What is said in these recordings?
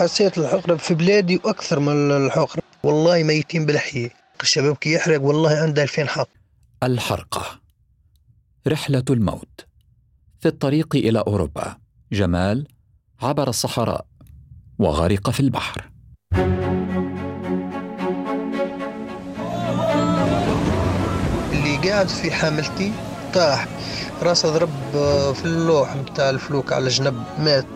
حسيت الحقرة في بلادي وأكثر من الحقرة. والله ميتين بالحية الشباب كي يحرق والله عنده ألفين حق. الحرقة. رحلة الموت. في الطريق إلى أوروبا. جمال عبر الصحراء وغرق في البحر. اللي قاعد في حاملتي طاح. راسه ضرب في اللوح متاع الفلوك على جنب مات.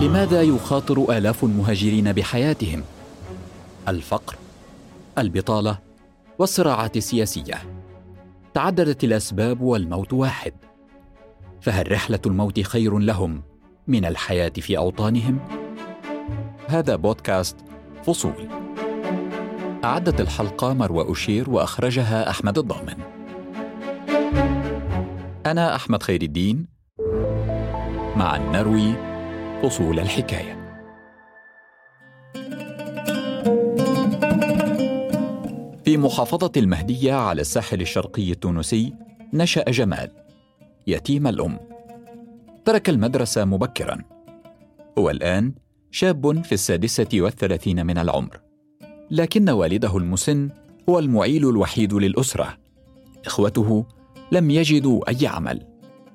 لماذا يخاطر آلاف المهاجرين بحياتهم؟ الفقر، البطالة، والصراعات السياسية. تعددت الأسباب والموت واحد. فهل رحلة الموت خير لهم من الحياة في أوطانهم؟ هذا بودكاست فصول. أعدت الحلقة مروى أشير وأخرجها أحمد الضامن. أنا أحمد خير الدين مع النروي فصول الحكاية. في محافظة المهدية على الساحل الشرقي التونسي نشأ جمال يتيم الأم. ترك المدرسة مبكرا. هو الآن شاب في السادسة والثلاثين من العمر. لكن والده المسن هو المعيل الوحيد للأسرة. إخوته لم يجدوا أي عمل.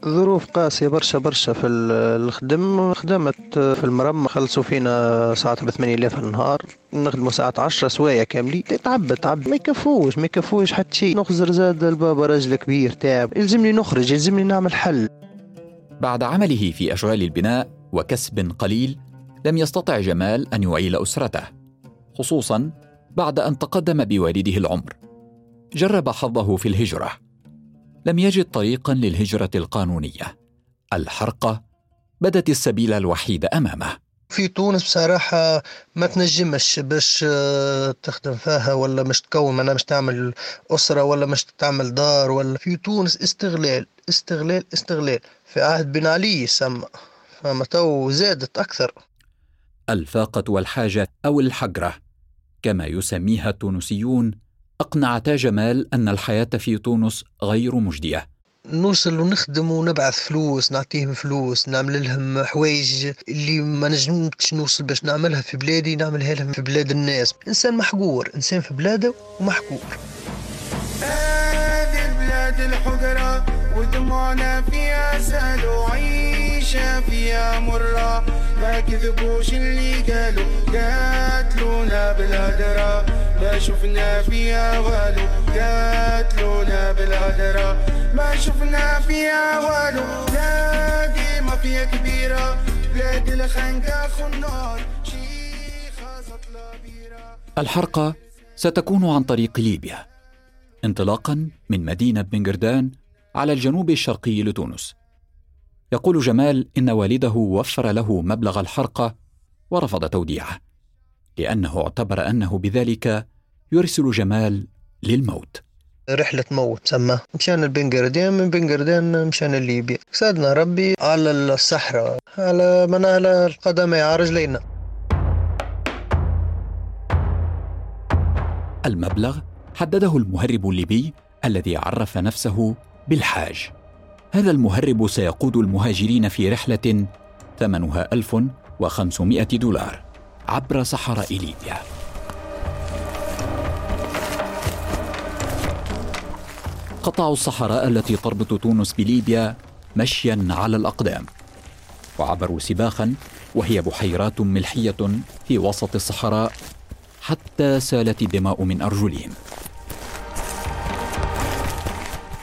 ظروف قاسية برشا برشا في الخدم. خدمت في المرمى خلصوا فينا ساعات ب 8000 في النهار. نخدموا ساعات 10 سوايع كاملين. تعب تعب. ما يكفوش ما يكفوش حتى شيء. نخزر زاد البابا راجل كبير تعب. يلزمني نخرج يلزمني نعمل حل. بعد عمله في أشغال البناء وكسب قليل لم يستطع جمال أن يعيل أسرته خصوصا بعد أن تقدم بوالده العمر. جرب حظه في الهجرة. لم يجد طريقا للهجرة القانونية. الحرقه بدت السبيل الوحيد أمامه. في تونس بصراحة ما تنجمش باش آه، تخدم فيها ولا مش تكون أنا مش تعمل أسرة ولا مش تعمل دار ولا. في تونس استغلال استغلال استغلال. في عهد بن علي سما فما تو زادت أكثر. الفاقة والحاجة أو الحقرة كما يسميها التونسيون أقنعتا جمال أن الحياة في تونس غير مجدية. نوصل ونخدم ونبعث فلوس نعطيهم فلوس نعمل لهم حوايج اللي ما نجمتش نوصل باش نعملها في بلادي نعملها لهم في بلاد الناس. إنسان محقور إنسان في بلاده ومحقور. هذه بلاد الحقرة ودموعنا فيها سهل وعيشة فيها مرة. ما كذبوش اللي قالوا قاتلونا بالهدرة. ما شفنا فيها والو. قاتلونا بالهدرة ما شفنا فيها والو. بلادي مافيا كبيرة. بلاد الخنقة خنار. شيخة سطلة بيرة. الحرقة ستكون عن طريق ليبيا. انطلاقا من مدينة بنجردان على الجنوب الشرقي لتونس. يقول جمال إن والده وفر له مبلغ الحرقة ورفض توديعه لأنه اعتبر أنه بذلك يرسل جمال للموت. رحلة موت سما مشان البنجردين من بنجردين مشان ليبيا سادنا ربي على الصحراء على منال القدمي على رجلينا. المبلغ حدده المهرب الليبي الذي عرف نفسه بالحاج. هذا المهرب سيقود المهاجرين في رحلة ثمنها 1500 دولار عبر صحراء ليبيا. قطعوا الصحراء التي تربط تونس بليبيا مشيا على الأقدام. وعبروا سباخا وهي بحيرات ملحية في وسط الصحراء حتى سالت الدماء من أرجلهم.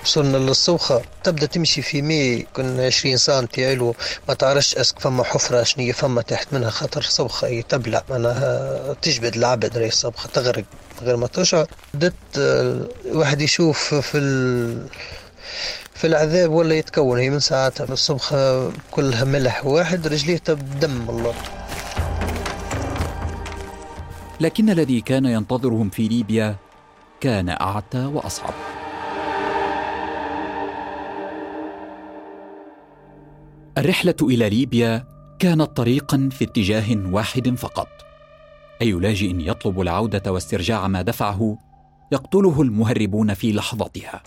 وصلنا للصوخة تبدأ تمشي في مي كنا 20 سنتي علو ما تعرفش أسك فما حفرة شنية فما تحت منها خاطر صوخة تبلع معناها تجبد العبد ريس الصوخة تغرق غير ما تشعر بدت الواحد يشوف في ال... في العذاب ولا يتكون هي من ساعتها. الصبخة كلها ملح واحد رجليه دم الله. لكن الذي كان ينتظرهم في ليبيا كان أعتى وأصعب. الرحلة إلى ليبيا كانت طريقا في اتجاه واحد فقط أي لاجئ يطلب العودة واسترجاع ما دفعه يقتله المهربون في لحظتها.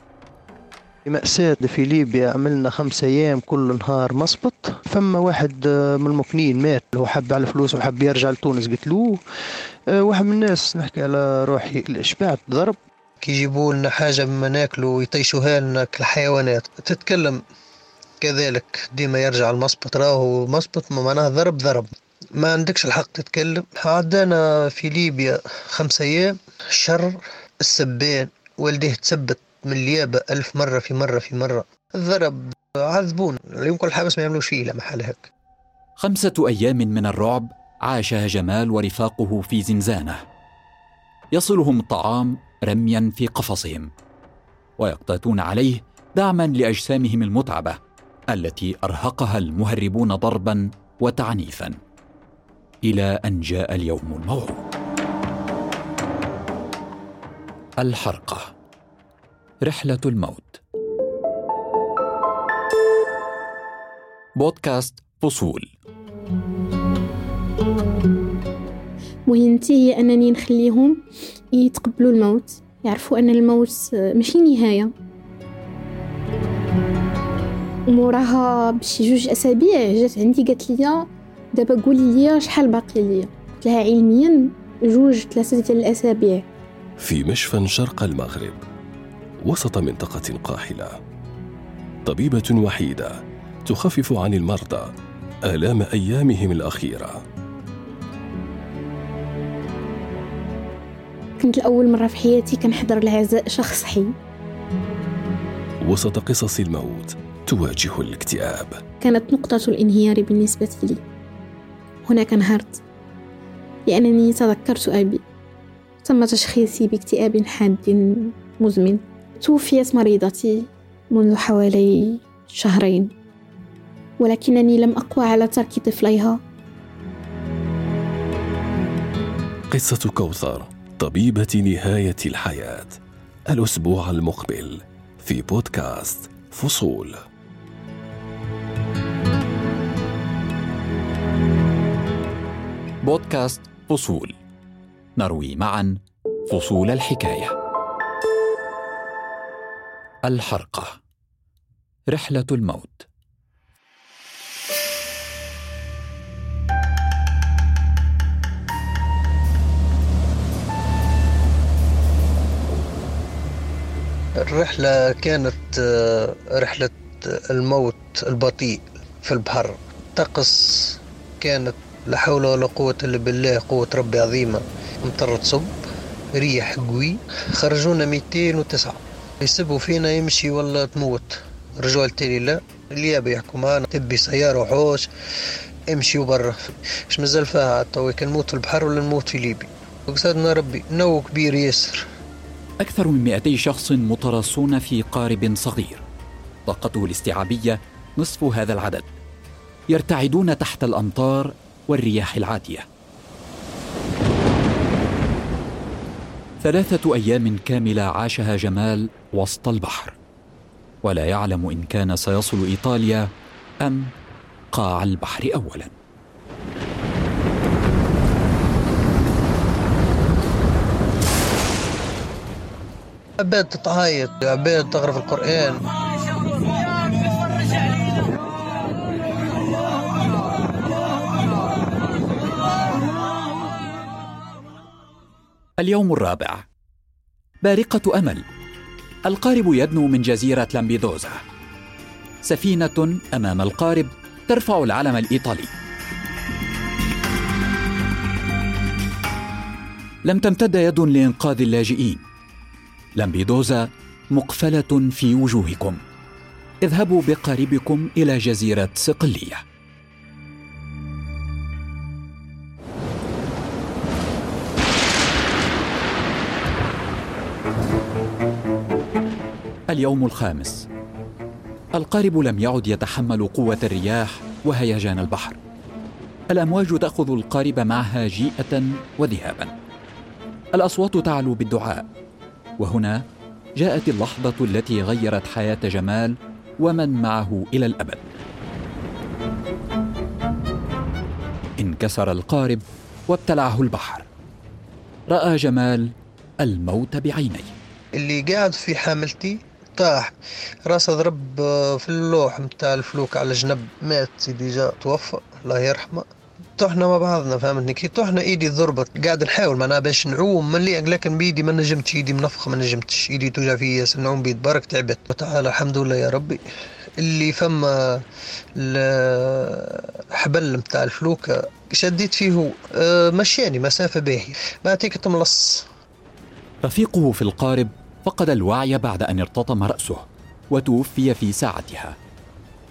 مأساة في ليبيا عملنا خمسة أيام كل نهار مصبط فما واحد من المكنين مات. هو حب على فلوس وحب يرجع لتونس قتلوه آه، واحد من الناس نحكي على روحي الإشباع ضرب. كي يجيبوا لنا حاجة مما ناكلوا ويطيشوها لنا كالحيوانات. تتكلم كذلك ديما يرجع المصبط راهو مصبط معناه ضرب ضرب. ما عندكش الحق تتكلم. عدانا في ليبيا خمسة أيام شر السبان. والديه تثبت من اليابة ألف مرة في مرة في مرة. الضرب عذبون يمكن الحبس ما يعملوش فيه محل هيك. خمسة أيام من الرعب عاشها جمال ورفاقه في زنزانة. يصلهم الطعام رميا في قفصهم ويقتاتون عليه دعما لأجسامهم المتعبة. التي أرهقها المهربون ضربا وتعنيفا. إلى أن جاء اليوم الموعود. الحرقة. رحلة الموت. بودكاست فصول. مهمتي هي أنني نخليهم يتقبلوا الموت. يعرفوا أن الموت ماشي نهاية. وموراها بشي جوج أسابيع جات عندي قالت لي دابا قولي لي شحال باقي لي. قلت لها علميا جوج ثلاثة ديال الأسابيع. في مشفى شرق المغرب وسط منطقة قاحلة طبيبة وحيدة تخفف عن المرضى آلام أيامهم الأخيرة. كنت لأول مرة في حياتي كنحضر العزاء شخص حي وسط قصص الموت تواجه الاكتئاب. كانت نقطة الانهيار بالنسبة لي. هناك انهرت لأنني تذكرت أبي. تم تشخيصي باكتئاب حاد مزمن. توفيت مريضتي منذ حوالي شهرين. ولكنني لم أقوى على ترك طفليها. قصة كوثر طبيبة نهاية الحياة. الأسبوع المقبل. في بودكاست فصول. بودكاست فصول. نروي معا فصول الحكاية. الحرقة. رحلة الموت. الرحلة كانت آه، رحلة الموت البطيء في البحر. طقس كانت لا حول ولا قوة إلا بالله قوة ربي عظيمة. مطر تصب ريح قوي. خرجونا 209 يسبوا فينا يمشي ولا تموت. رجعوا التالي لا. اليابة يحكوا معنا تبي سيارة وحوش. امشي برا اش مازال فيها كان نموت في البحر ولا نموت في ليبيا. وقصدنا ربي نو كبير ياسر. أكثر من 200 شخص متراصون في قارب صغير. طاقته الاستيعابية نصف هذا العدد. يرتعدون تحت الأمطار والرياح العاتية ثلاثة أيام كاملة عاشها جمال وسط البحر. ولا يعلم إن كان سيصل إيطاليا أم قاع البحر أولاً. عباد تتعايط عباد تقرا في القرآن. اليوم الرابع. بارقة أمل. القارب يدنو من جزيرة لامبيدوزا. سفينة أمام القارب ترفع العلم الإيطالي. لم تمتد يد لإنقاذ اللاجئين. لامبيدوزا مقفلة في وجوهكم. اذهبوا بقاربكم إلى جزيرة صقلية اليوم الخامس. القارب لم يعد يتحمل قوة الرياح وهيجان البحر. الأمواج تأخذ القارب معها جيئة وذهابا. الأصوات تعلو بالدعاء. وهنا جاءت اللحظة التي غيرت حياة جمال ومن معه إلى الأبد. انكسر القارب وابتلعه البحر. رأى جمال الموت بعينيه. اللي قاعد في حاملتي طاح راس ضرب في اللوح متاع الفلوك على جنب مات سيدي جاء توفى. الله يرحمه. طحنا مع بعضنا فهمتني كي؟ طحنا إيدي ضربت. قاعد نحاول معناها باش نعوم. من لكن بيدي ما نجمتش. إيدي منفخة ما نجمتش. إيدي توجع فيا نعوم بيد. برك تعبت. تعالى الحمد لله يا ربي. اللي فما الحبل متاع الفلوكة شديت فيه آه، مشاني مسافة باهية. بعتيك تملص. رفيقه في القارب فقد الوعي بعد أن ارتطم رأسه وتوفي في ساعتها.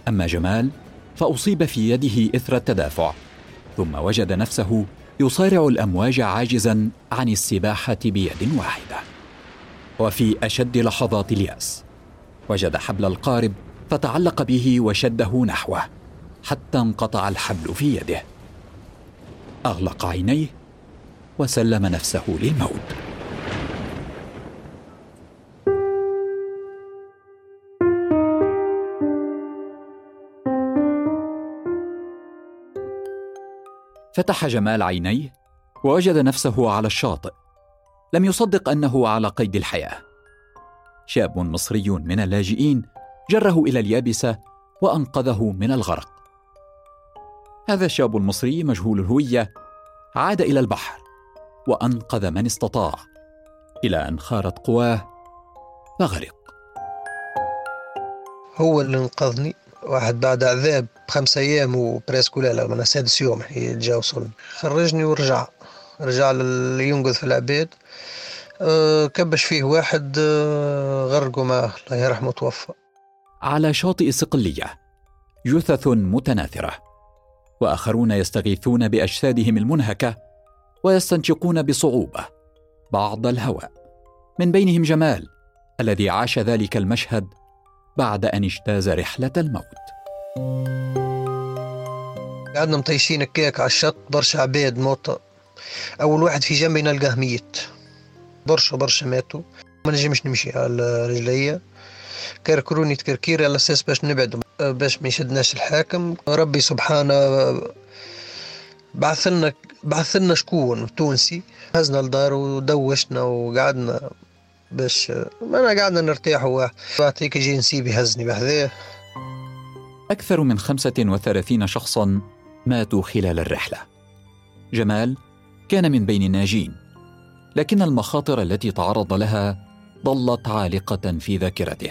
أما جمال فأصيب في يده إثر التدافع ثم وجد نفسه يصارع الأمواج عاجزا عن السباحة بيد واحدة. وفي أشد لحظات اليأس وجد حبل القارب فتعلق به وشده نحوه حتى انقطع الحبل في يده. أغلق عينيه وسلم نفسه للموت. فتح جمال عينيه ووجد نفسه على الشاطئ. لم يصدق أنه على قيد الحياة. شاب مصري من اللاجئين جره إلى اليابسة وأنقذه من الغرق. هذا الشاب المصري مجهول الهوية عاد إلى البحر وأنقذ من استطاع إلى أن خارت قواه فغرق. هو اللي انقذني. واحد بعد عذاب خمسة أيام وبريسكو لا لا من سادس يوم جا خرجني ورجع رجع اللي ينقذ في العباد. أه كبش فيه واحد أه غرقه معه الله يرحمه توفى. على شاطئ صقليه جثث متناثرة. وآخرون يستغيثون بأجسادهم المنهكة ويستنشقون بصعوبة بعض الهواء. من بينهم جمال الذي عاش ذلك المشهد بعد أن اجتاز رحلة الموت. قعدنا مطيشين كيك على الشط برشا عباد موتى أول واحد في جنبي نلقاه ميت. برشا برشا ماتوا. ما نجمش نمشي على رجليا. كركروني تكركير على أساس باش نبعد باش ما يشدناش الحاكم. ربي سبحانه بعث لنا بعث لنا شكون؟ تونسي. هزنا الدار ودوشنا وقعدنا. باش ما قعدنا نرتاح بعد هيك يجي نسيبي هزني بهذاه أكثر من 35 شخصا ماتوا خلال الرحلة. جمال كان من بين الناجين لكن المخاطر التي تعرض لها ظلت عالقة في ذاكرته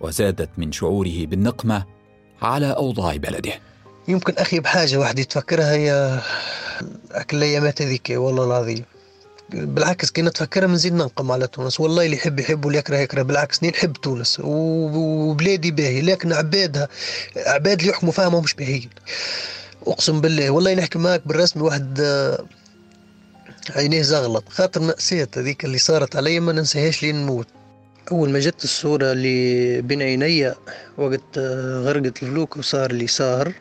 وزادت من شعوره بالنقمة على أوضاع بلده. يمكن أخي بحاجة واحد يتفكرها هي أكل الأيامات هذيك والله العظيم. بالعكس كي نتفكرها نزيد ننقم على تونس. والله اللي يحب يحب واللي يكره يكره بالعكس نحب تونس. وبلادي باهي لكن عبادها عباد اللي يحكموا فيها مش باهيين. أقسم بالله والله نحكي معك بالرسمي واحد آه، عينيه زغلط. خاطر مأساة هذيك اللي صارت علي ما ننساهاش لين نموت. أول ما جت الصورة اللي بين عيني وقت آه، غرقت الفلوك وصار اللي صار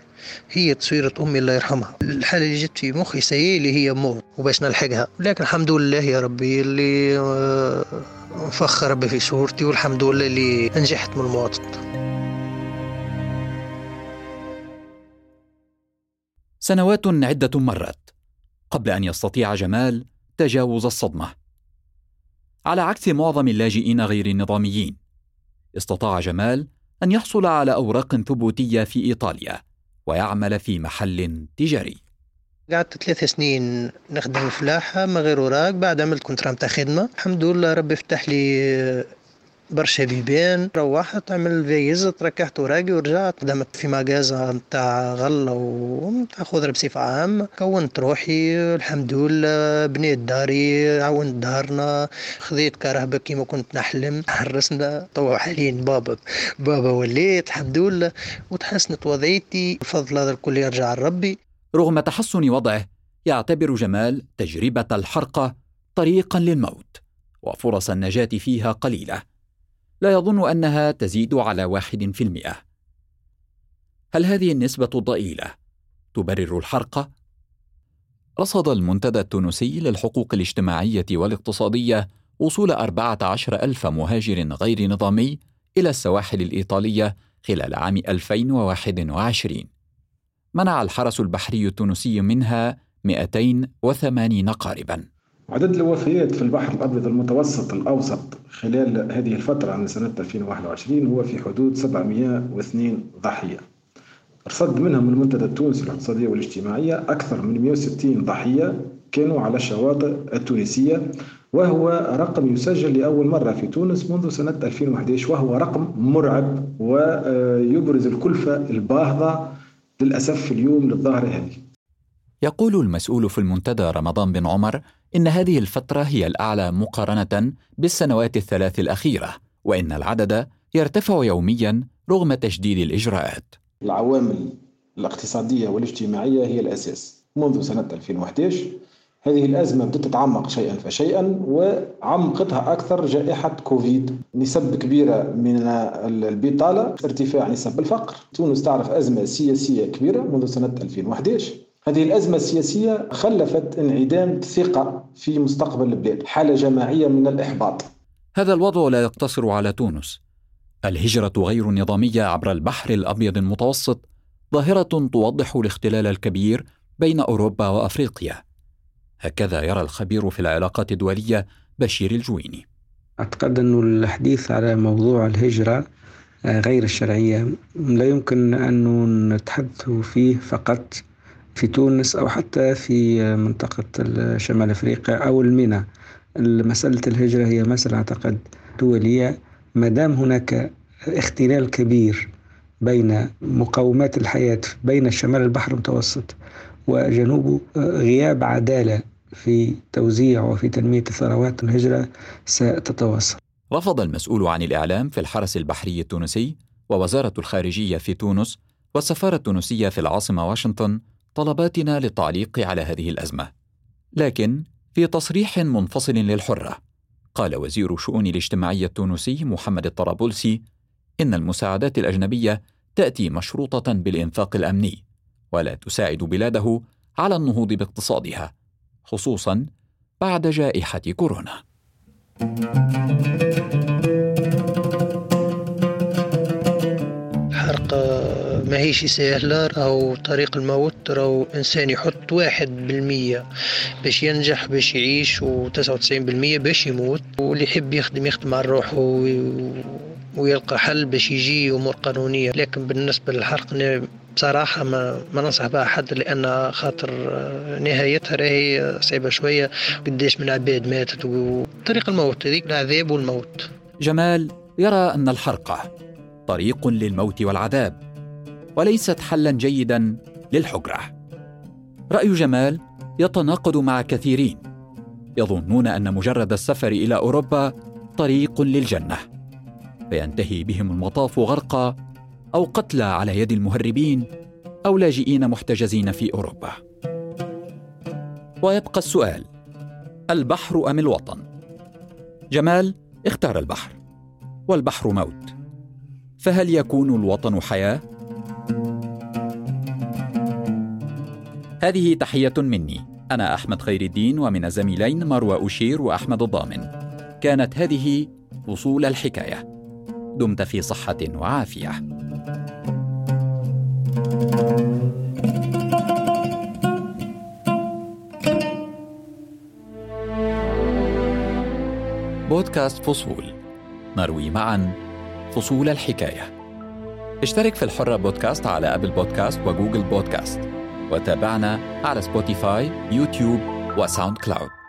هي تصويرة أمي الله يرحمها. الحالة اللي جت في مخي سيالي هي موت وباش نلحقها. لكن الحمد لله يا ربي اللي آه، فخر ربي في صورتي والحمد لله اللي نجحت من المواطن. سنوات عدة مرت قبل أن يستطيع جمال تجاوز الصدمة. على عكس معظم اللاجئين غير النظاميين استطاع جمال أن يحصل على أوراق ثبوتية في إيطاليا. ويعمل في محل تجاري. قعدت ثلاث سنين نخدم فلاحة ما غير وراق بعد عملت كونترا متاع خدمة. الحمد لله ربي فتح لي برشا بيبان روحت عمل فيز تركحت وراقي ورجعت. خدمت في مجازة متاع غلة ومتاع خضرة بصفة عامة كونت روحي الحمد لله بنيت داري عاونت دارنا. خذيت كرهبة كيما كنت نحلم. حرسنا توا حاليا بابا بابا وليت الحمد لله. وتحسنت وضعيتي بفضل هذا الكل يرجع لربي. رغم تحسن وضعه يعتبر جمال تجربة الحرقة طريقا للموت وفرص النجاة فيها قليلة. لا يظن أنها تزيد على واحد في المئة. هل هذه النسبة الضئيلة تبرر الحرقة؟ رصد المنتدى التونسي للحقوق الاجتماعية والاقتصادية وصول 14 ألف مهاجر غير نظامي إلى السواحل الإيطالية خلال عام 2021 منع الحرس البحري التونسي منها 280 قاربا. عدد الوفيات في البحر الأبيض المتوسط الأوسط خلال هذه الفترة من سنة 2021 هو في حدود 702 ضحية. رصد منهم المنتدى التونسي الاقتصادية والاجتماعية أكثر من 160 ضحية كانوا على الشواطئ التونسية وهو رقم يسجل لأول مرة في تونس منذ سنة 2011 وهو رقم مرعب ويبرز الكلفة الباهظة للأسف اليوم للظاهرة هذه. يقول المسؤول في المنتدى رمضان بن عمر إن هذه الفترة هي الأعلى مقارنة بالسنوات الثلاث الأخيرة وإن العدد يرتفع يوميا رغم تشديد الإجراءات. العوامل الاقتصادية والاجتماعية هي الأساس. منذ سنة 2011 هذه الأزمة بدأت تتعمق شيئا فشيئا وعمقتها أكثر جائحة كوفيد. نسب كبيرة من البطالة ارتفاع نسب الفقر. تونس تعرف أزمة سياسية كبيرة منذ سنة 2011 هذه الأزمة السياسية خلفت انعدام الثقة في مستقبل البلاد حالة جماعية من الإحباط. هذا الوضع لا يقتصر على تونس. الهجرة غير النظامية عبر البحر الأبيض المتوسط ظاهرة توضح الاختلال الكبير بين أوروبا وأفريقيا. هكذا يرى الخبير في العلاقات الدولية بشير الجويني. أعتقد أن الحديث على موضوع الهجرة غير الشرعية لا يمكن أن نتحدث فيه فقط في تونس أو حتى في منطقة شمال أفريقيا أو المينا مسألة الهجرة هي مسألة أعتقد دولية. ما دام هناك اختلال كبير بين مقومات الحياة بين شمال البحر المتوسط وجنوبه غياب عدالة في توزيع وفي تنمية الثروات الهجرة ستتواصل رفض المسؤول عن الإعلام في الحرس البحري التونسي ووزارة الخارجية في تونس والسفارة التونسية في العاصمة واشنطن طلباتنا للتعليق على هذه الأزمة لكن في تصريح منفصل للحرة قال وزير شؤون الاجتماعية التونسي محمد الطرابلسي إن المساعدات الأجنبية تأتي مشروطة بالإنفاق الأمني ولا تساعد بلاده على النهوض باقتصادها خصوصا بعد جائحة كورونا. الحرق ما هيش سهلة راهو طريق الموت راهو إنسان يحط واحد بالمية باش ينجح باش يعيش وتسعة وتسعين بالمية باش يموت. واللي يحب يخدم يخدم على روحه ويلقى حل باش يجي أمور قانونية. لكن بالنسبة للحرق بصراحة ما, ما ننصح بها حد لأن خاطر نهايتها راهي صعبة شوية. قديش من عباد ماتت وطريق الموت هذيك العذاب والموت. جمال يرى أن الحرقة طريق للموت والعذاب. وليست حلا جيدا للحجرة. رأي جمال يتناقض مع كثيرين. يظنون أن مجرد السفر إلى أوروبا طريق للجنة. فينتهي بهم المطاف غرقا أو قتلى على يد المهربين أو لاجئين محتجزين في أوروبا. ويبقى السؤال البحر أم الوطن؟ جمال اختار البحر والبحر موت. فهل يكون الوطن حياة؟ هذه تحية مني. أنا أحمد خير الدين ومن الزميلين مروى أشير وأحمد الضامن. كانت هذه فصول الحكاية. دمت في صحة وعافية. بودكاست فصول. نروي معا فصول الحكاية. اشترك في الحرة بودكاست على أبل بودكاست وجوجل بودكاست. وتابعنا على سبوتيفاي يوتيوب وساوند كلاود